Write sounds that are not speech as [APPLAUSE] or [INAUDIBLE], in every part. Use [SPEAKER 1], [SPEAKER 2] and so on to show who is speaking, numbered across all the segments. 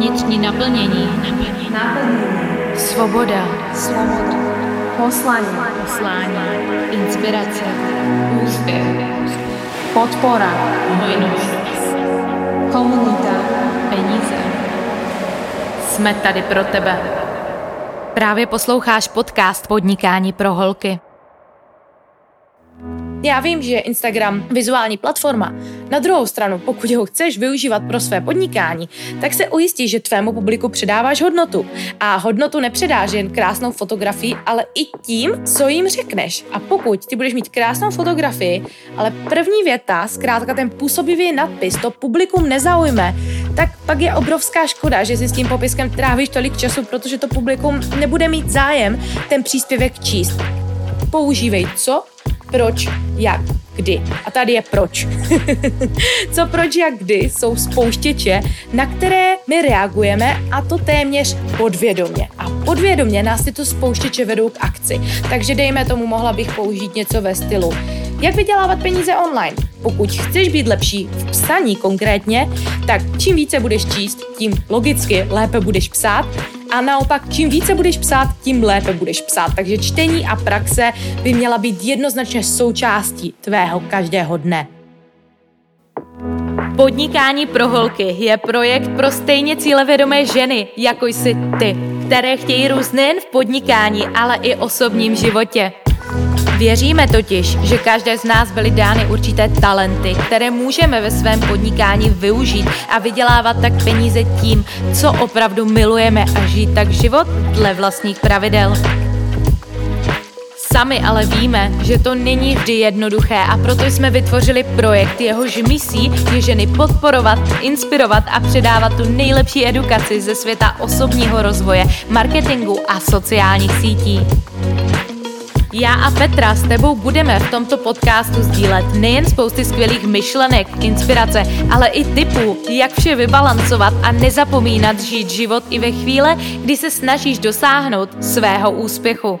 [SPEAKER 1] Vnitřní naplnění.
[SPEAKER 2] Naplnění.
[SPEAKER 1] Svoboda.
[SPEAKER 2] Svoboda. Poslání.
[SPEAKER 1] Poslání. Inspirace.
[SPEAKER 2] Úspěch. Podpora.
[SPEAKER 1] Hojnost.
[SPEAKER 2] Komunita.
[SPEAKER 1] Peníze. Jsme tady pro tebe. Právě posloucháš podcast Podnikání pro holky. Já vím, že je Instagram vizuální platforma. Na druhou stranu, pokud ho chceš využívat pro své podnikání, tak se ujistí, že tvému publiku předáváš hodnotu. A hodnotu nepředáš jen krásnou fotografii, ale i tím, co jim řekneš. A pokud ty budeš mít krásnou fotografii, ale první věta, zkrátka ten působivý nadpis, to publikum nezaujme, tak pak je obrovská škoda, že si s tím popiskem trávíš tolik času, protože to publikum nebude mít zájem ten příspěvek číst. Používej co, proč, jak, kdy. A tady je proč. [LAUGHS] Co, proč, jak, kdy jsou spouštěče, na které my reagujeme a to téměř podvědomě. A podvědomě nás tyto spouštěče vedou k akci. Takže dejme tomu, mohla bych použít něco ve stylu. Jak vydělávat peníze online? Pokud chceš být lepší v psaní konkrétně, tak čím více budeš číst, tím logicky lépe budeš psát a naopak, čím více budeš psát, tím lépe budeš psát. Takže čtení a praxe by měla být jednoznačně součástí tvého každého dne. Podnikání pro holky je projekt pro stejně cílevědomé ženy, jako jsi ty, které chtějí růst nejen v podnikání, ale i osobním životě. Věříme totiž, že každé z nás byly dány určité talenty, které můžeme ve svém podnikání využít a vydělávat tak peníze tím, co opravdu milujeme a žít tak život dle vlastních pravidel. Sami ale víme, že to není vždy jednoduché a proto jsme vytvořili projekt, jehož misí je ženy podporovat, inspirovat a předávat tu nejlepší edukaci ze světa osobního rozvoje, marketingu a sociálních sítí. Já a Petra s tebou budeme v tomto podcastu sdílet nejen spousty skvělých myšlenek, inspirace, ale i typů, jak vše vybalancovat a nezapomínat žít život i ve chvíle, kdy se snažíš dosáhnout svého úspěchu.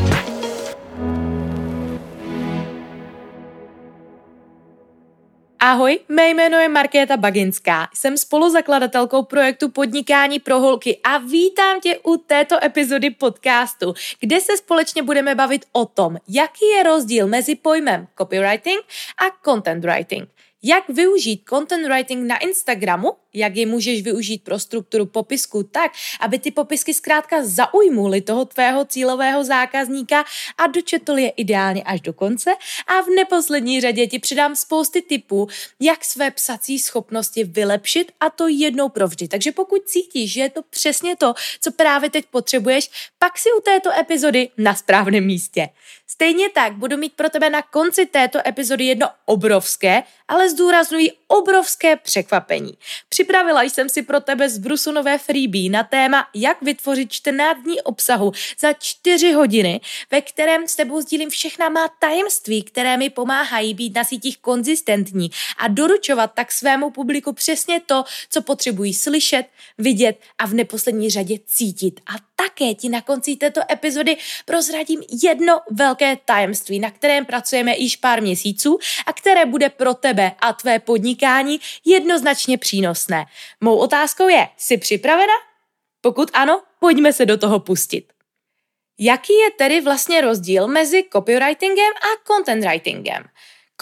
[SPEAKER 1] Ahoj, mé jméno je Markéta Baginská. Jsem spoluzakladatelkou projektu Podnikání pro holky a vítám tě u této epizody podcastu, kde se společně budeme bavit o tom, jaký je rozdíl mezi pojmem copywriting a content writing. Jak využít content writing na Instagramu jak ji můžeš využít pro strukturu popisku tak, aby ty popisky zkrátka zaujmuly toho tvého cílového zákazníka a dočetl je ideálně až do konce a v neposlední řadě ti přidám spousty tipů, jak své psací schopnosti vylepšit a to jednou provždy. Takže pokud cítíš, že je to přesně to, co právě teď potřebuješ, pak si u této epizody na správném místě. Stejně tak budu mít pro tebe na konci této epizody jedno obrovské, ale zdůraznuju obrovské překvapení. Připravila jsem si pro tebe z Brusu nové freebie na téma, jak vytvořit 14 dní obsahu za 4 hodiny, ve kterém s tebou sdílím všechna má tajemství, které mi pomáhají být na sítích konzistentní a doručovat tak svému publiku přesně to, co potřebují slyšet, vidět a v neposlední řadě cítit. A také ti na konci této epizody prozradím jedno velké tajemství, na kterém pracujeme již pár měsíců a které bude pro tebe a tvé podnikání jednoznačně přínosné. Mou otázkou je, jsi připravena? Pokud ano, pojďme se do toho pustit. Jaký je tedy vlastně rozdíl mezi copywritingem a content writingem?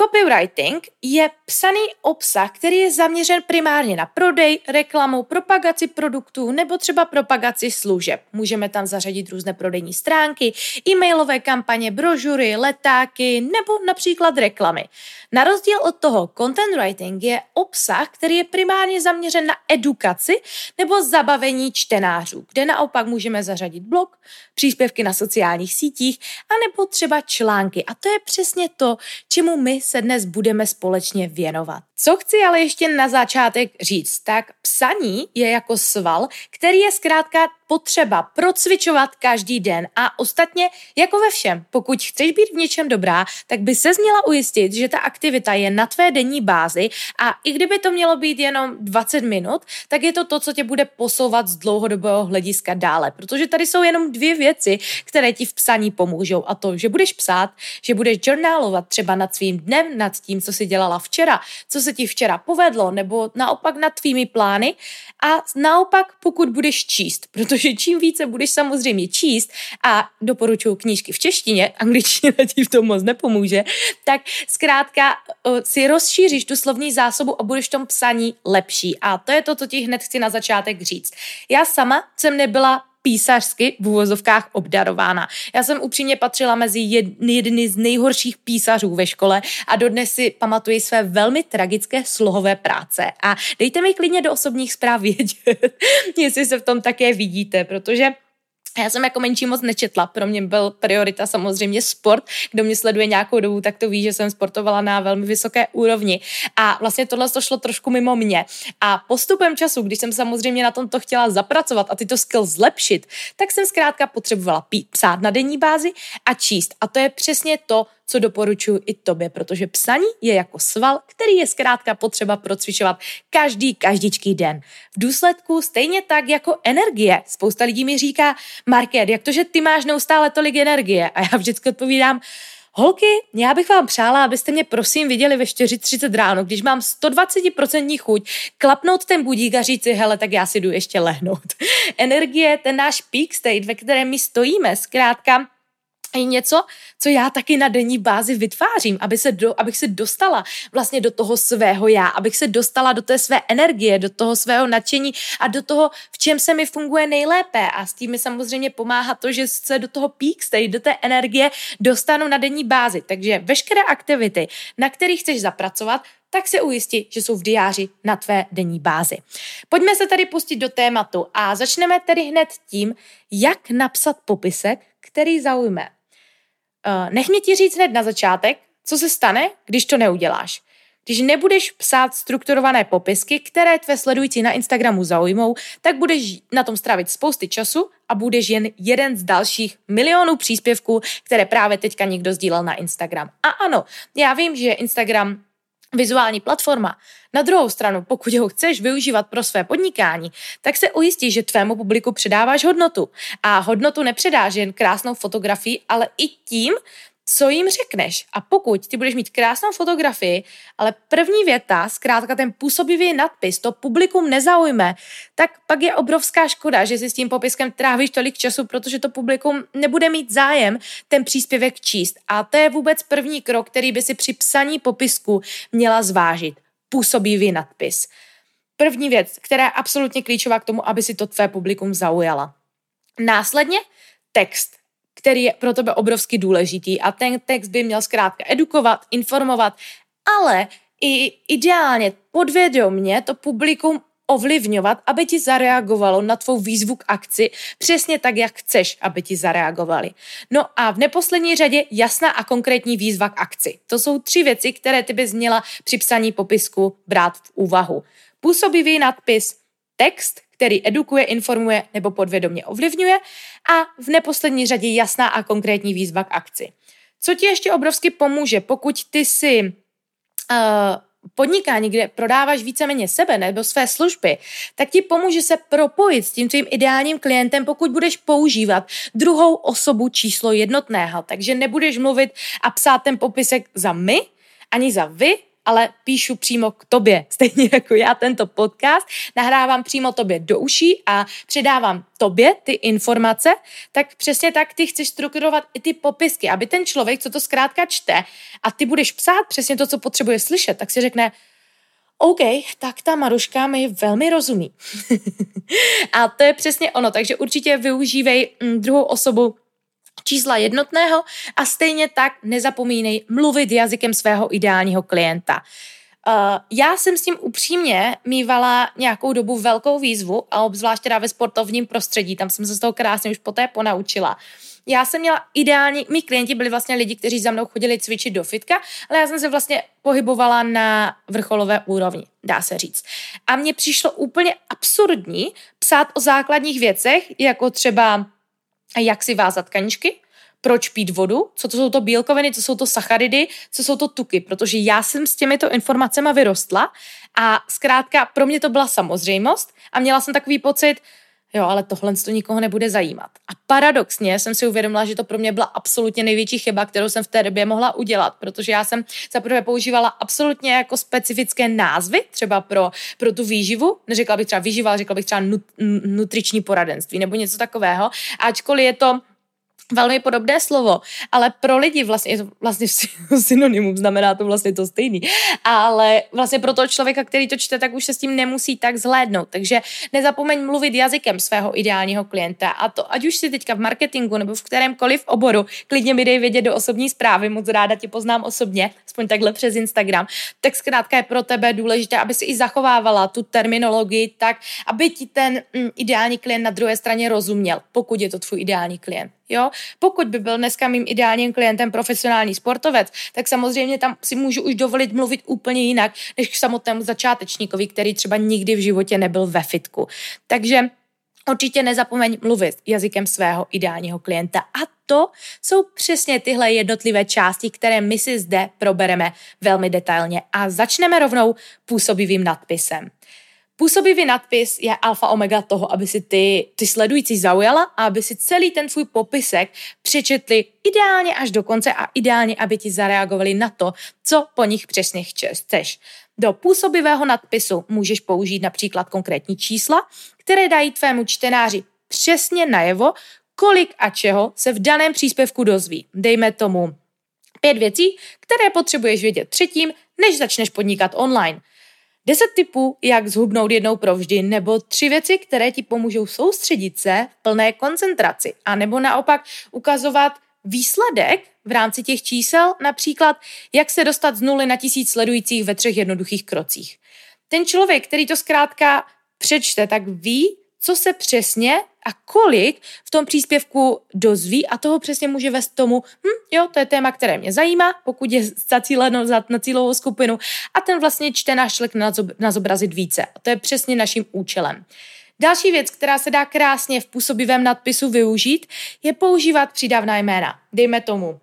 [SPEAKER 1] Copywriting je psaný obsah, který je zaměřen primárně na prodej, reklamu, propagaci produktů nebo třeba propagaci služeb. Můžeme tam zařadit různé prodejní stránky, e-mailové kampaně, brožury, letáky nebo například reklamy. Na rozdíl od toho, content writing je obsah, který je primárně zaměřen na edukaci nebo zabavení čtenářů, kde naopak můžeme zařadit blog, příspěvky na sociálních sítích a nebo třeba články. A to je přesně to, čemu my se dnes budeme společně věnovat. Co chci ale ještě na začátek říct, tak psaní je jako sval, který je zkrátka potřeba procvičovat každý den. A ostatně jako ve všem, pokud chceš být v něčem dobrá, tak by se měla ujistit, že ta aktivita je na tvé denní bázi. A i kdyby to mělo být jenom 20 minut, tak je to to, co tě bude posouvat z dlouhodobého hlediska dále, protože tady jsou jenom dvě věci, které ti v psaní pomůžou. A to, že budeš psát, že budeš journalovat třeba nad svým dnem, nad tím, co jsi dělala včera, co se ti včera povedlo, nebo naopak nad tvými plány a naopak, pokud budeš číst, protože čím více budeš samozřejmě číst a doporučuji knížky v češtině, angličtina ti v tom moc nepomůže, tak zkrátka si rozšíříš tu slovní zásobu a budeš v tom psaní lepší. A to je to, co ti hned chci na začátek říct. Já sama jsem nebyla písařsky v úvozovkách obdarována. Já jsem upřímně patřila mezi jedny z nejhorších písařů ve škole a dodnes si pamatuji své velmi tragické slohové práce. A dejte mi klidně do osobních zpráv [LAUGHS] vědět, jestli se v tom také vidíte, protože já jsem jako menší moc nečetla, pro mě byl priorita samozřejmě sport. Kdo mě sleduje nějakou dobu, tak to ví, že jsem sportovala na velmi vysoké úrovni. A vlastně tohle to šlo trošku mimo mě. A postupem času, když jsem samozřejmě na tomto chtěla zapracovat a tyto skills zlepšit, tak jsem zkrátka potřebovala pít, psát na denní bázi a číst. A to je přesně to, co doporučuji i tobě, protože psaní je jako sval, který je zkrátka potřeba procvičovat každý, každičký den. V důsledku stejně tak jako energie. Spousta lidí mi říká, Market, jak to, že ty máš neustále tolik energie? A já vždycky odpovídám, Holky, já bych vám přála, abyste mě prosím viděli ve 4.30 ráno, když mám 120% chuť klapnout ten budík a říci, hele, tak já si jdu ještě lehnout. [LAUGHS] Energie, ten náš peak state, ve kterém my stojíme, zkrátka je něco, co já taky na denní bázi vytvářím, aby se do, abych se dostala vlastně do toho svého já, abych se dostala do té své energie, do toho svého nadšení a do toho, v čem se mi funguje nejlépe. A s tím mi samozřejmě pomáhá to, že se do toho peak state, do té energie dostanu na denní bázi. Takže veškeré aktivity, na kterých chceš zapracovat, tak se ujisti, že jsou v diáři na tvé denní bázi. Pojďme se tady pustit do tématu a začneme tedy hned tím, jak napsat popisek, který zaujme uh, nech mě ti říct hned na začátek, co se stane, když to neuděláš. Když nebudeš psát strukturované popisky, které tvé sledující na Instagramu zaujmou, tak budeš na tom strávit spousty času a budeš jen jeden z dalších milionů příspěvků, které právě teďka někdo sdílel na Instagram. A ano, já vím, že Instagram vizuální platforma. Na druhou stranu, pokud ho chceš využívat pro své podnikání, tak se ujistí, že tvému publiku předáváš hodnotu. A hodnotu nepředáš jen krásnou fotografii, ale i tím, co jim řekneš. A pokud ty budeš mít krásnou fotografii, ale první věta, zkrátka ten působivý nadpis, to publikum nezaujme, tak pak je obrovská škoda, že si s tím popiskem trávíš tolik času, protože to publikum nebude mít zájem ten příspěvek číst. A to je vůbec první krok, který by si při psaní popisku měla zvážit. Působivý nadpis. První věc, která je absolutně klíčová k tomu, aby si to tvé publikum zaujala. Následně text který je pro tebe obrovsky důležitý a ten text by měl zkrátka edukovat, informovat, ale i ideálně podvědomě to publikum ovlivňovat, aby ti zareagovalo na tvou výzvu k akci přesně tak, jak chceš, aby ti zareagovali. No a v neposlední řadě jasná a konkrétní výzva k akci. To jsou tři věci, které ty bys měla při psaní popisku brát v úvahu. Působivý nadpis, text, který edukuje, informuje nebo podvědomě ovlivňuje a v neposlední řadě jasná a konkrétní výzva k akci. Co ti ještě obrovsky pomůže, pokud ty si uh, podnikání, kde prodáváš víceméně sebe nebo své služby, tak ti pomůže se propojit s tím tvým ideálním klientem, pokud budeš používat druhou osobu číslo jednotného. Takže nebudeš mluvit a psát ten popisek za my, ani za vy, ale píšu přímo k tobě. [LAUGHS] Stejně jako já tento podcast nahrávám přímo tobě do uší a předávám tobě ty informace, tak přesně tak ty chceš strukturovat i ty popisky, aby ten člověk, co to zkrátka čte a ty budeš psát přesně to, co potřebuje slyšet, tak si řekne, OK, tak ta Maruška mi velmi rozumí. [LAUGHS] a to je přesně ono, takže určitě využívej mm, druhou osobu čísla jednotného a stejně tak nezapomínej mluvit jazykem svého ideálního klienta. Uh, já jsem s tím upřímně mývala nějakou dobu velkou výzvu a obzvlášť teda ve sportovním prostředí, tam jsem se z toho krásně už poté ponaučila. Já jsem měla ideální, mý klienti byli vlastně lidi, kteří za mnou chodili cvičit do fitka, ale já jsem se vlastně pohybovala na vrcholové úrovni, dá se říct. A mně přišlo úplně absurdní psát o základních věcech, jako třeba jak si vázat kaničky, proč pít vodu, co to jsou to bílkoviny, co jsou to sacharidy, co jsou to tuky, protože já jsem s těmito informacemi vyrostla a zkrátka pro mě to byla samozřejmost a měla jsem takový pocit, jo, ale tohle to nikoho nebude zajímat. A paradoxně jsem si uvědomila, že to pro mě byla absolutně největší chyba, kterou jsem v té době mohla udělat, protože já jsem zaprvé používala absolutně jako specifické názvy, třeba pro, pro tu výživu, neřekla bych třeba výživa, ale řekla bych třeba nut, nutriční poradenství nebo něco takového, ačkoliv je to velmi podobné slovo, ale pro lidi vlastně je to vlastně [LAUGHS] synonymum, znamená to vlastně to stejný, ale vlastně pro toho člověka, který to čte, tak už se s tím nemusí tak zhlédnout, takže nezapomeň mluvit jazykem svého ideálního klienta. A to, ať už si teďka v marketingu nebo v kterémkoliv oboru, klidně mi dej vědět do osobní zprávy, moc ráda tě poznám osobně, aspoň takhle přes Instagram, tak zkrátka je pro tebe důležité, aby si i zachovávala tu terminologii tak, aby ti ten mm, ideální klient na druhé straně rozuměl, pokud je to tvůj ideální klient. Jo? Pokud by byl dneska mým ideálním klientem profesionální sportovec, tak samozřejmě tam si můžu už dovolit mluvit úplně jinak, než k samotnému začátečníkovi, který třeba nikdy v životě nebyl ve fitku. Takže Určitě nezapomeň mluvit jazykem svého ideálního klienta. A to jsou přesně tyhle jednotlivé části, které my si zde probereme velmi detailně. A začneme rovnou působivým nadpisem. Působivý nadpis je alfa omega toho, aby si ty, ty sledující zaujala a aby si celý ten tvůj popisek přečetli ideálně až do konce a ideálně, aby ti zareagovali na to, co po nich přesně chceš. Do působivého nadpisu můžeš použít například konkrétní čísla, které dají tvému čtenáři přesně najevo, kolik a čeho se v daném příspěvku dozví. Dejme tomu pět věcí, které potřebuješ vědět třetím, než začneš podnikat online. Deset typů, jak zhubnout jednou provždy, nebo tři věci, které ti pomůžou soustředit se v plné koncentraci, a nebo naopak ukazovat výsledek v rámci těch čísel, například jak se dostat z nuly na tisíc sledujících ve třech jednoduchých krocích. Ten člověk, který to zkrátka přečte, tak ví, co se přesně a kolik v tom příspěvku dozví a toho přesně může vést tomu, hm, jo, to je téma, které mě zajímá, pokud je zacíleno na cílovou skupinu a ten vlastně čte náš člověk na zobrazit více. A to je přesně naším účelem. Další věc, která se dá krásně v působivém nadpisu využít, je používat přídavná jména. Dejme tomu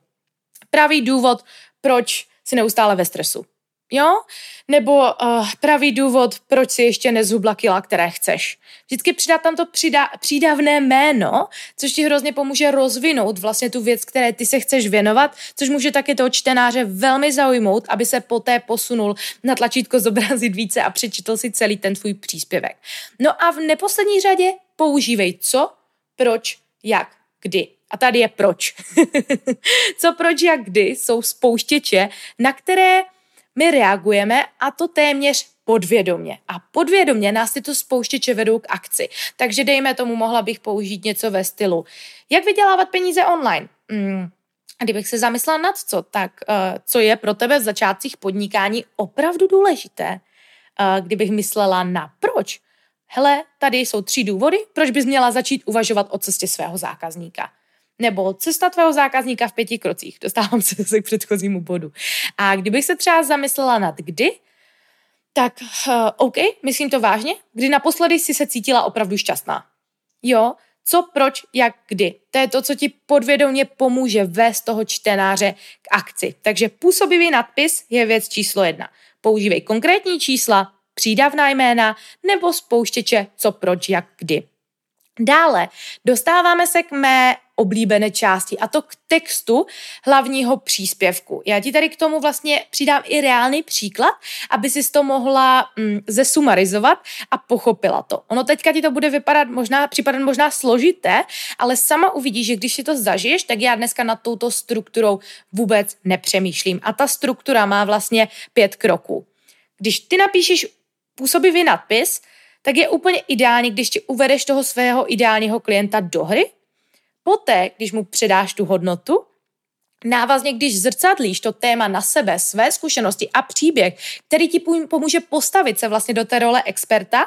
[SPEAKER 1] pravý důvod, proč si neustále ve stresu. Jo? Nebo uh, pravý důvod, proč si ještě nezhubla kila, které chceš. Vždycky přidat tam to přidá, přídavné jméno, což ti hrozně pomůže rozvinout vlastně tu věc, které ty se chceš věnovat, což může taky toho čtenáře velmi zaujmout, aby se poté posunul na tlačítko zobrazit více a přečetl si celý ten tvůj příspěvek. No a v neposlední řadě používej co, proč, jak, kdy. A tady je proč. [LAUGHS] co, proč, jak, kdy jsou spouštěče, na které my reagujeme a to téměř podvědomě. A podvědomě nás tyto spouštěče vedou k akci. Takže dejme tomu, mohla bych použít něco ve stylu, jak vydělávat peníze online. Hmm. A kdybych se zamyslela nad co, tak uh, co je pro tebe v začátcích podnikání opravdu důležité? Uh, kdybych myslela na proč? Hele, tady jsou tři důvody, proč bys měla začít uvažovat o cestě svého zákazníka nebo cesta tvého zákazníka v pěti krocích. Dostávám se zase k předchozímu bodu. A kdybych se třeba zamyslela nad kdy, tak uh, OK, myslím to vážně, kdy naposledy jsi se cítila opravdu šťastná. Jo, co, proč, jak, kdy. To je to, co ti podvědomě pomůže vést toho čtenáře k akci. Takže působivý nadpis je věc číslo jedna. Používej konkrétní čísla, přídavná jména nebo spouštěče co, proč, jak, kdy. Dále dostáváme se k mé oblíbené části a to k textu hlavního příspěvku. Já ti tady k tomu vlastně přidám i reálný příklad, aby si to mohla mm, zesumarizovat a pochopila to. Ono teďka ti to bude vypadat možná, připadat možná složité, ale sama uvidíš, že když si to zažiješ, tak já dneska nad touto strukturou vůbec nepřemýšlím. A ta struktura má vlastně pět kroků. Když ty napíšeš působivý nadpis, tak je úplně ideální, když ti uvedeš toho svého ideálního klienta do hry. Poté, když mu předáš tu hodnotu, Návazně, když zrcadlíš to téma na sebe, své zkušenosti a příběh, který ti pomůže postavit se vlastně do té role experta,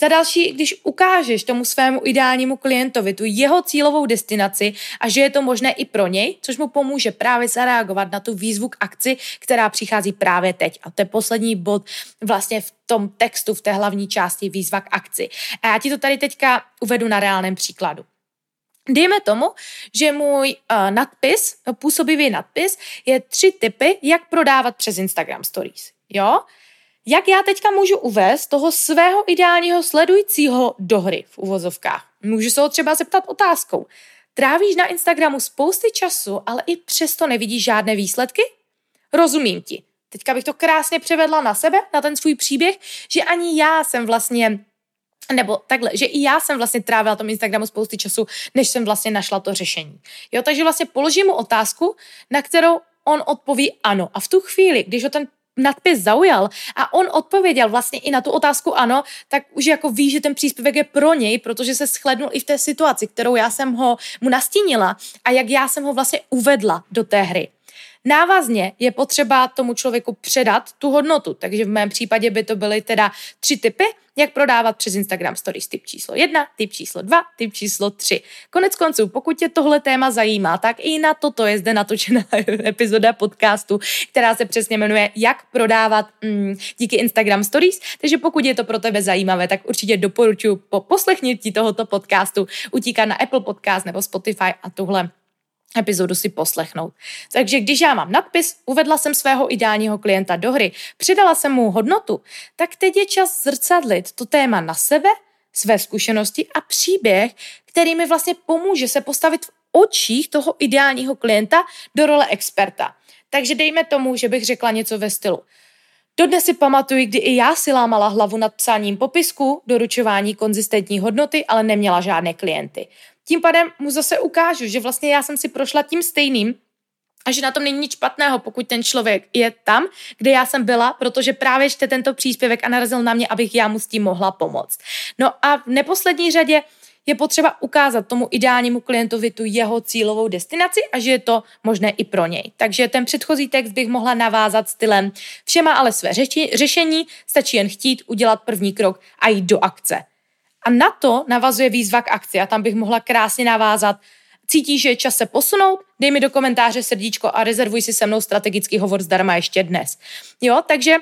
[SPEAKER 1] za další, když ukážeš tomu svému ideálnímu klientovi tu jeho cílovou destinaci a že je to možné i pro něj, což mu pomůže právě zareagovat na tu výzvu k akci, která přichází právě teď. A to je poslední bod vlastně v tom textu, v té hlavní části výzva k akci. A já ti to tady teďka uvedu na reálném příkladu. Dejme tomu, že můj uh, nadpis, působivý nadpis, je tři typy, jak prodávat přes Instagram Stories. Jo? Jak já teďka můžu uvést toho svého ideálního sledujícího do hry v uvozovkách? Můžu se ho třeba zeptat otázkou. Trávíš na Instagramu spousty času, ale i přesto nevidíš žádné výsledky? Rozumím ti. Teďka bych to krásně převedla na sebe, na ten svůj příběh, že ani já jsem vlastně nebo takhle, že i já jsem vlastně trávila tom Instagramu spousty času, než jsem vlastně našla to řešení. Jo, takže vlastně položím mu otázku, na kterou on odpoví ano. A v tu chvíli, když ho ten nadpis zaujal a on odpověděl vlastně i na tu otázku ano, tak už jako ví, že ten příspěvek je pro něj, protože se shlednul i v té situaci, kterou já jsem ho mu nastínila a jak já jsem ho vlastně uvedla do té hry. Návazně je potřeba tomu člověku předat tu hodnotu, takže v mém případě by to byly teda tři typy, jak prodávat přes Instagram Stories. Typ číslo jedna, typ číslo dva, typ číslo tři. Konec konců, pokud tě tohle téma zajímá, tak i na toto je zde natočená [LAUGHS] epizoda podcastu, která se přesně jmenuje Jak prodávat mm, díky Instagram Stories. Takže pokud je to pro tebe zajímavé, tak určitě doporučuji po poslechnutí tohoto podcastu utíkat na Apple Podcast nebo Spotify a tuhle epizodu si poslechnout. Takže když já mám nadpis, uvedla jsem svého ideálního klienta do hry, přidala jsem mu hodnotu, tak teď je čas zrcadlit to téma na sebe, své zkušenosti a příběh, který mi vlastně pomůže se postavit v očích toho ideálního klienta do role experta. Takže dejme tomu, že bych řekla něco ve stylu. Dodnes si pamatuju, kdy i já si lámala hlavu nad psáním popisku, doručování konzistentní hodnoty, ale neměla žádné klienty. Tím pádem mu zase ukážu, že vlastně já jsem si prošla tím stejným, a že na tom není nic špatného, pokud ten člověk je tam, kde já jsem byla, protože právě čte tento příspěvek a narazil na mě, abych já mu s tím mohla pomoct. No a v neposlední řadě je potřeba ukázat tomu ideálnímu klientovi tu jeho cílovou destinaci a že je to možné i pro něj. Takže ten předchozí text bych mohla navázat stylem všema ale své řeči, řešení, stačí jen chtít udělat první krok a jít do akce. A na to navazuje výzva k akci a tam bych mohla krásně navázat. Cítíš, že je čas se posunout? Dej mi do komentáře srdíčko a rezervuj si se mnou strategický hovor zdarma ještě dnes. Jo, takže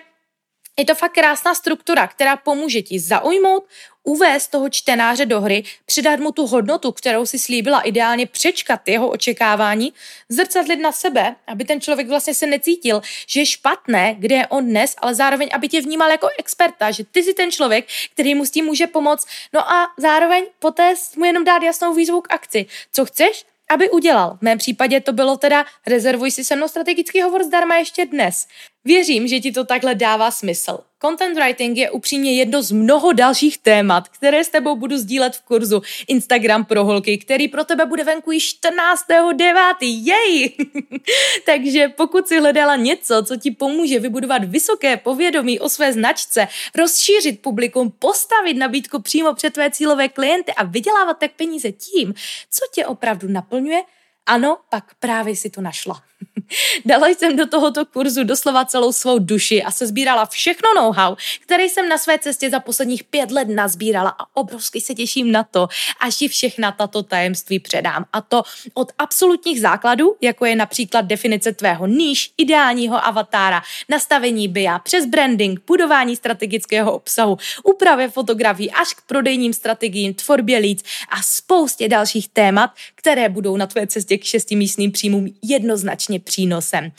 [SPEAKER 1] je to fakt krásná struktura, která pomůže ti zaujmout, uvést toho čtenáře do hry, přidat mu tu hodnotu, kterou si slíbila, ideálně přečkat jeho očekávání, zrcadlit na sebe, aby ten člověk vlastně se necítil, že je špatné, kde je on dnes, ale zároveň, aby tě vnímal jako experta, že ty jsi ten člověk, který mu s tím může pomoct. No a zároveň poté mu jenom dát jasnou výzvu k akci. Co chceš? aby udělal. V mém případě to bylo teda rezervuj si se mnou strategický hovor zdarma ještě dnes. Věřím, že ti to takhle dává smysl. Content writing je upřímně jedno z mnoho dalších témat, které s tebou budu sdílet v kurzu Instagram pro holky, který pro tebe bude venku již 14.9. Jej! [LAUGHS] Takže pokud si hledala něco, co ti pomůže vybudovat vysoké povědomí o své značce, rozšířit publikum, postavit nabídku přímo před tvé cílové klienty a vydělávat tak peníze tím, co tě opravdu naplňuje, ano, pak právě si to našla. [LAUGHS] Dala jsem do tohoto kurzu doslova celou svou duši a se sbírala všechno know-how, které jsem na své cestě za posledních pět let nazbírala a obrovsky se těším na to, až ti všechna tato tajemství předám. A to od absolutních základů, jako je například definice tvého níž, ideálního avatára, nastavení BIA, přes branding, budování strategického obsahu, úpravě fotografií až k prodejním strategiím, tvorbě leads a spoustě dalších témat, které budou na tvé cestě k šestimístním příjmům jednoznačně přínosem.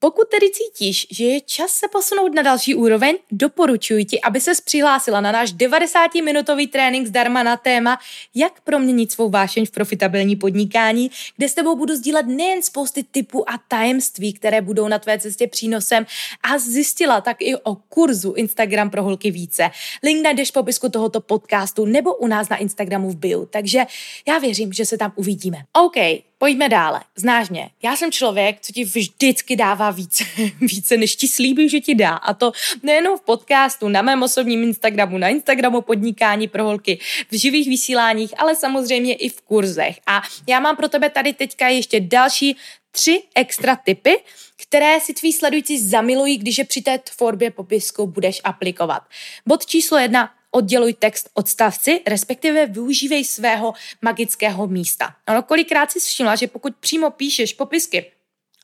[SPEAKER 1] Pokud tedy cítíš, že je čas se posunout na další úroveň, doporučuji ti, aby ses přihlásila na náš 90-minutový trénink zdarma na téma, jak proměnit svou vášeň v profitabilní podnikání, kde s tebou budu sdílet nejen spousty typů a tajemství, které budou na tvé cestě přínosem a zjistila tak i o kurzu Instagram pro holky více. Link najdeš v popisku tohoto podcastu nebo u nás na Instagramu v bio, takže já věřím, že se tam uvidíme. OK, Pojďme dále. Znáš mě. Já jsem člověk, co ti vždycky dává více, [LAUGHS] více než ti slíbí, že ti dá. A to nejenom v podcastu, na mém osobním Instagramu, na Instagramu podnikání pro holky, v živých vysíláních, ale samozřejmě i v kurzech. A já mám pro tebe tady teďka ještě další tři extra typy, které si tví sledující zamilují, když je při té tvorbě popisku budeš aplikovat. Bod číslo jedna, odděluj text odstavci, respektive využívej svého magického místa. Ono kolikrát si všimla, že pokud přímo píšeš popisky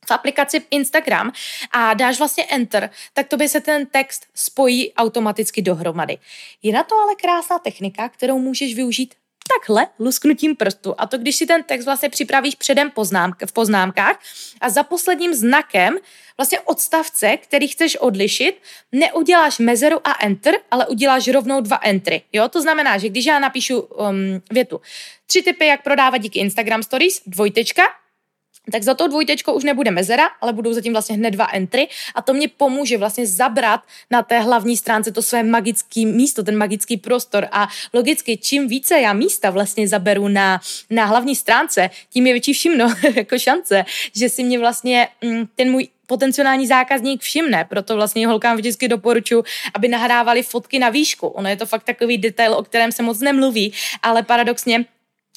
[SPEAKER 1] v aplikaci Instagram a dáš vlastně enter, tak to by se ten text spojí automaticky dohromady. Je na to ale krásná technika, kterou můžeš využít takhle lusknutím prstu. A to, když si ten text vlastně připravíš předem poznámk, v poznámkách a za posledním znakem vlastně odstavce, který chceš odlišit, neuděláš mezeru a enter, ale uděláš rovnou dva entry. Jo, to znamená, že když já napíšu um, větu, tři typy, jak prodávat díky Instagram Stories, dvojtečka, tak za to dvojtečko už nebude mezera, ale budou zatím vlastně hned dva entry. A to mě pomůže vlastně zabrat na té hlavní stránce to své magické místo, ten magický prostor. A logicky čím více já místa vlastně zaberu na, na hlavní stránce, tím je větší všimno [LAUGHS] jako šance, že si mě vlastně mm, ten můj potenciální zákazník všimne, proto vlastně holkám vždycky doporučuji, aby nahrávali fotky na výšku. Ono je to fakt takový detail, o kterém se moc nemluví, ale paradoxně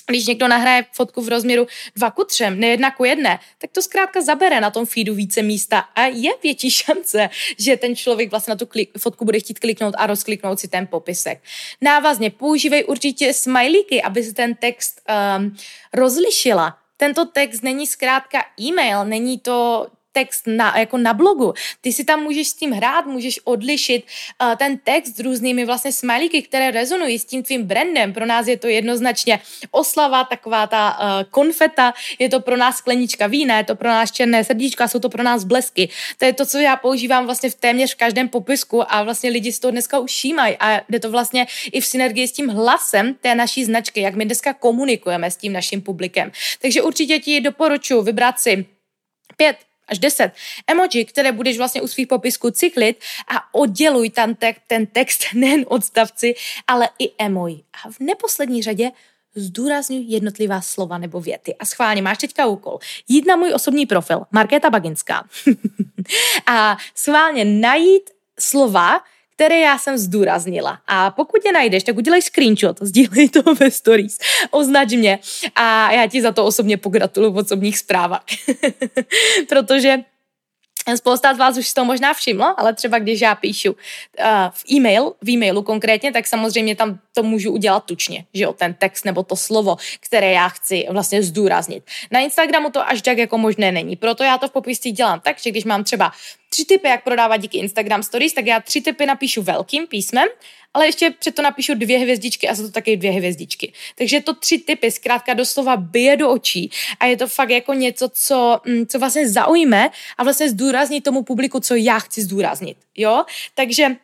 [SPEAKER 1] když někdo nahraje fotku v rozměru 2 ku 3, ne jedna ku jedné, tak to zkrátka zabere na tom feedu více místa a je větší šance, že ten člověk vlastně na tu klik, fotku bude chtít kliknout a rozkliknout si ten popisek. Návazně používej určitě smajlíky, aby se ten text um, rozlišila. Tento text není zkrátka e-mail, není to text na, jako na blogu. Ty si tam můžeš s tím hrát, můžeš odlišit uh, ten text s různými vlastně smajlíky, které rezonují s tím tvým brandem. Pro nás je to jednoznačně oslava, taková ta uh, konfeta, je to pro nás sklenička vína, je to pro nás černé srdíčka, jsou to pro nás blesky. To je to, co já používám vlastně v téměř každém popisku a vlastně lidi z toho dneska už a jde to vlastně i v synergii s tím hlasem té naší značky, jak my dneska komunikujeme s tím naším publikem. Takže určitě ti doporučuji vybrat si pět až 10 emoji, které budeš vlastně u svých popisků cyklit a odděluj tam te- ten text [LAUGHS] nejen odstavci, ale i emoji. A v neposlední řadě zdůraznuj jednotlivá slova nebo věty. A schválně máš teďka úkol. Jít na můj osobní profil, Markéta Baginská. [LAUGHS] a schválně najít slova, které já jsem zdůraznila. A pokud je najdeš, tak udělej screenshot, [LAUGHS] sdílej to ve stories, označ mě a já ti za to osobně pogratuluju v osobních zprávách. [LAUGHS] Protože Spousta z vás už to možná všimlo, ale třeba když já píšu uh, v e-mail, v e-mailu konkrétně, tak samozřejmě tam to můžu udělat tučně, že jo, ten text nebo to slovo, které já chci vlastně zdůraznit. Na Instagramu to až tak jako možné není, proto já to v popisci dělám tak, že když mám třeba tři typy, jak prodávat díky Instagram Stories, tak já tři typy napíšu velkým písmem, ale ještě před to napíšu dvě hvězdičky a jsou to taky dvě hvězdičky. Takže to tři typy zkrátka doslova bije do očí a je to fakt jako něco, co, mm, co vlastně zaujme a vlastně zdůrazní tomu publiku, co já chci zdůraznit. Jo? Takže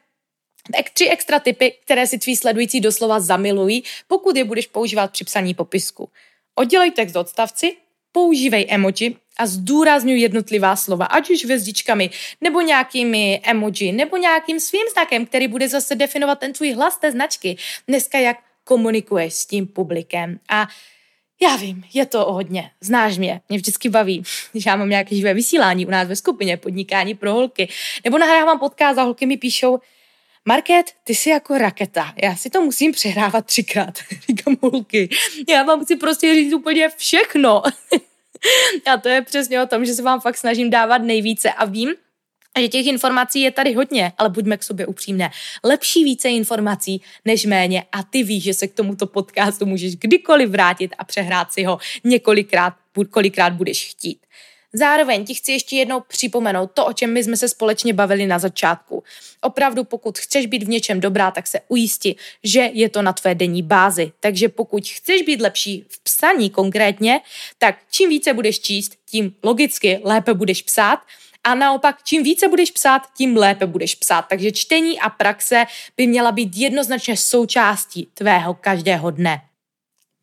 [SPEAKER 1] tak tři extra typy, které si tví sledující doslova zamilují, pokud je budeš používat při psaní popisku. Oddělej text odstavci, používej emoji a zdůrazňuj jednotlivá slova, ať už hvězdičkami, nebo nějakými emoji, nebo nějakým svým znakem, který bude zase definovat ten tvůj hlas té značky. Dneska jak komunikuješ s tím publikem. A já vím, je to hodně. Znáš mě, mě vždycky baví, když já mám nějaké živé vysílání u nás ve skupině, podnikání pro holky, nebo nahrávám podcast a holky mi píšou, Market, ty jsi jako raketa. Já si to musím přehrávat třikrát. [LAUGHS] Říkám holky. Já vám chci prostě říct úplně všechno. [LAUGHS] a to je přesně o tom, že se vám fakt snažím dávat nejvíce a vím, že těch informací je tady hodně, ale buďme k sobě upřímné. Lepší více informací než méně a ty víš, že se k tomuto podcastu můžeš kdykoliv vrátit a přehrát si ho několikrát, kolikrát budeš chtít. Zároveň ti chci ještě jednou připomenout to, o čem my jsme se společně bavili na začátku. Opravdu, pokud chceš být v něčem dobrá, tak se ujisti, že je to na tvé denní bázi. Takže pokud chceš být lepší v psaní konkrétně, tak čím více budeš číst, tím logicky lépe budeš psát a naopak, čím více budeš psát, tím lépe budeš psát. Takže čtení a praxe by měla být jednoznačně součástí tvého každého dne.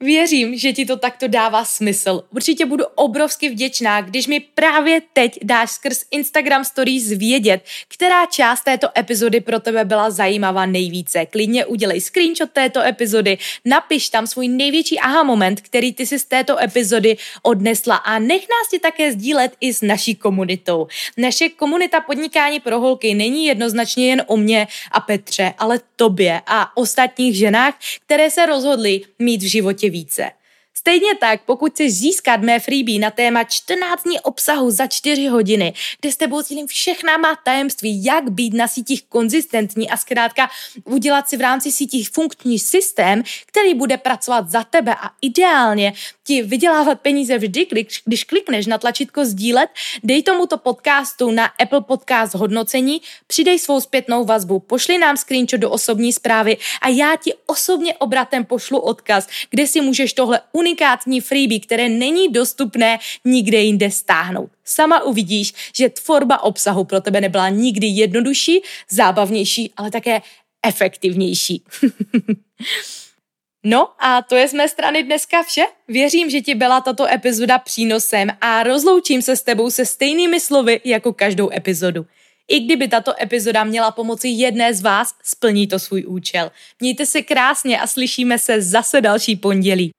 [SPEAKER 1] Věřím, že ti to takto dává smysl. Určitě budu obrovsky vděčná, když mi právě teď dáš skrz Instagram Stories vědět, která část této epizody pro tebe byla zajímavá nejvíce. Klidně udělej screenshot této epizody, napiš tam svůj největší aha moment, který ty si z této epizody odnesla a nech nás ti také sdílet i s naší komunitou. Naše komunita podnikání pro holky není jednoznačně jen o mě a Petře, ale tobě a ostatních ženách, které se rozhodly mít v životě více. Stejně tak, pokud chceš získat mé freebie na téma 14 dní obsahu za 4 hodiny, kde s tebou sdílím všechna má tajemství, jak být na sítích konzistentní a zkrátka udělat si v rámci sítích funkční systém, který bude pracovat za tebe a ideálně ti vydělávat peníze vždy, když klikneš na tlačítko sdílet, dej tomuto podcastu na Apple Podcast hodnocení, přidej svou zpětnou vazbu, pošli nám screenshot do osobní zprávy a já ti osobně obratem pošlu odkaz, kde si můžeš tohle unikátní freebie, které není dostupné nikde jinde stáhnout. Sama uvidíš, že tvorba obsahu pro tebe nebyla nikdy jednodušší, zábavnější, ale také efektivnější. [LAUGHS] No a to je z mé strany dneska vše. Věřím, že ti byla tato epizoda přínosem a rozloučím se s tebou se stejnými slovy jako každou epizodu. I kdyby tato epizoda měla pomoci jedné z vás, splní to svůj účel. Mějte se krásně a slyšíme se zase další pondělí.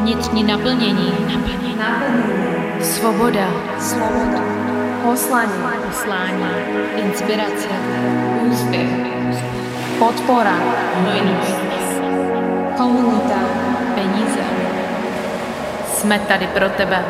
[SPEAKER 2] Vnitřní naplnění. Naplnění. naplnění. Svoboda. Svoboda. Poslání. Poslání. Inspirace. Úspěch. Podpora. Hojnost. Komunita. Peníze. Jsme tady pro tebe.